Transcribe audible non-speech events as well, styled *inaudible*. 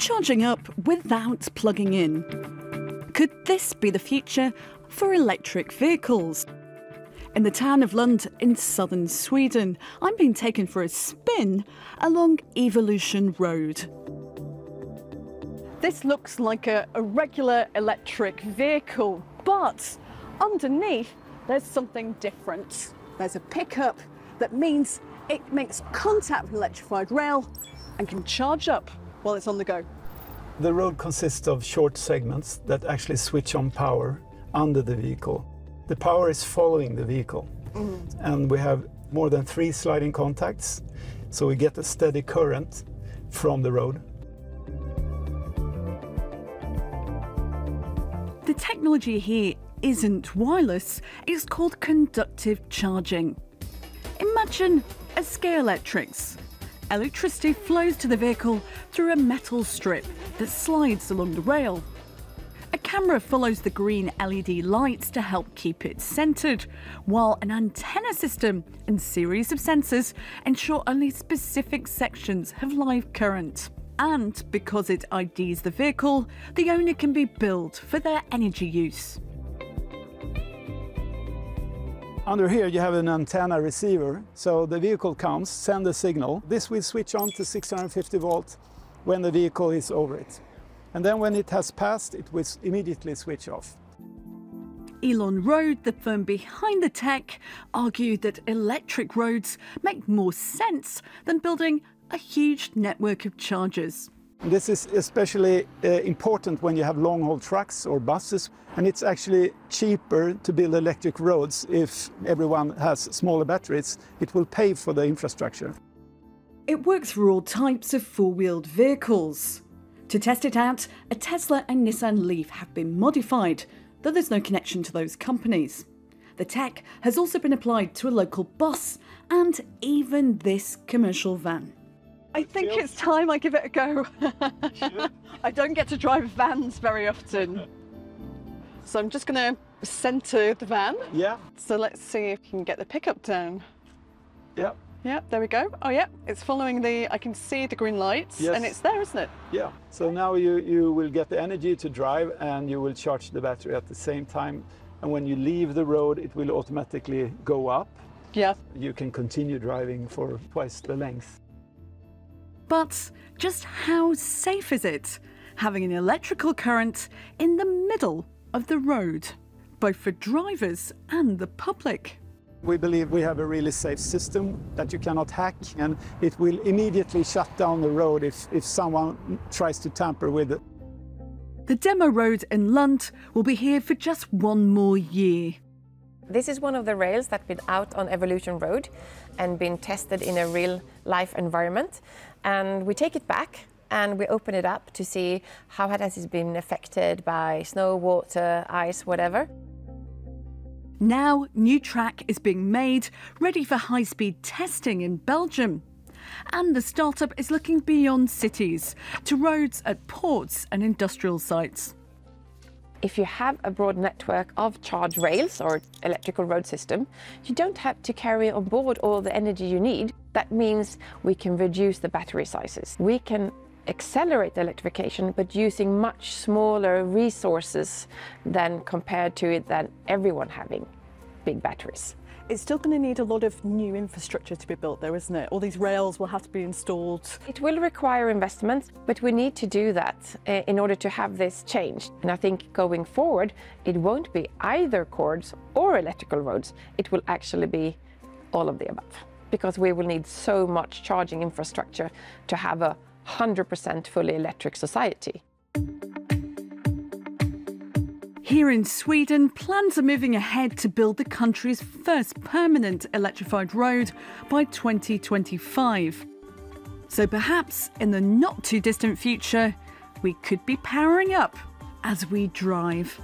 charging up without plugging in. Could this be the future for electric vehicles? In the town of Lund in southern Sweden, I'm being taken for a spin along Evolution Road. This looks like a, a regular electric vehicle, but underneath there's something different. There's a pickup that means it makes contact with electrified rail and can charge up while it's on the go. The road consists of short segments that actually switch on power under the vehicle. The power is following the vehicle. Mm. And we have more than three sliding contacts, so we get a steady current from the road. The technology here isn't wireless, it's called conductive charging. Imagine a Scalextric, electricity flows to the vehicle through a metal strip that slides along the rail. A camera follows the green LED lights to help keep it centred, while an antenna system and series of sensors ensure only specific sections have live current. And because it IDs the vehicle, the owner can be billed for their energy use. Under here you have an antenna receiver, so the vehicle comes, send a signal. This will switch on to 650 volt when the vehicle is over it. And then when it has passed, it will immediately switch off. Elonroad, the firm behind the tech, argued that electric roads make more sense than building a huge network of chargers. This is especially uh, important when you have long-haul trucks or buses, and it's actually cheaper to build electric roads if everyone has smaller batteries. It will pay for the infrastructure. It works for all types of four-wheeled vehicles. To test it out, a Tesla and Nissan Leaf have been modified, though there's no connection to those companies. The tech has also been applied to a local bus and even this commercial van. I think it's time I give it a go. *laughs* I don't get to drive vans very often. So I'm just going to centre the van. Yeah. So let's see if we can get the pickup down. Yep. Yep, there we go. Oh yeah, it's following the, I can see the green lights yes. and it's there, isn't it? Yeah, so now you, you will get the energy to drive and you will charge the battery at the same time. And when you leave the road, it will automatically go up. Yeah. You can continue driving for twice the length. But just how safe is it having an electrical current in the middle of the road, both for drivers and the public? We believe we have a really safe system that you cannot hack and it will immediately shut down the road if, if someone tries to tamper with it. The demo road in Lund will be here for just one more year. This is one of the rails that has been out on Evolution Road and been tested in a real life environment. And we take it back and we open it up to see how has it been affected by snow, water, ice, whatever. Now, new track is being made, ready for high speed testing in Belgium. And the startup is looking beyond cities to roads at ports and industrial sites. If you have a broad network of charge rails or electrical road system, you don't have to carry on board all the energy you need. That means we can reduce the battery sizes. We can accelerate the electrification, but using much smaller resources than compared to it than everyone having big batteries. It's still going to need a lot of new infrastructure to be built though, isn't it? All these rails will have to be installed. It will require investment, but we need to do that uh, in order to have this changed. And I think going forward, it won't be either cords or electrical roads. It will actually be all of the above because we will need so much charging infrastructure to have a 100% fully electric society. Here in Sweden, plans are moving ahead to build the country's first permanent electrified road by 2025. So perhaps in the not too distant future, we could be powering up as we drive.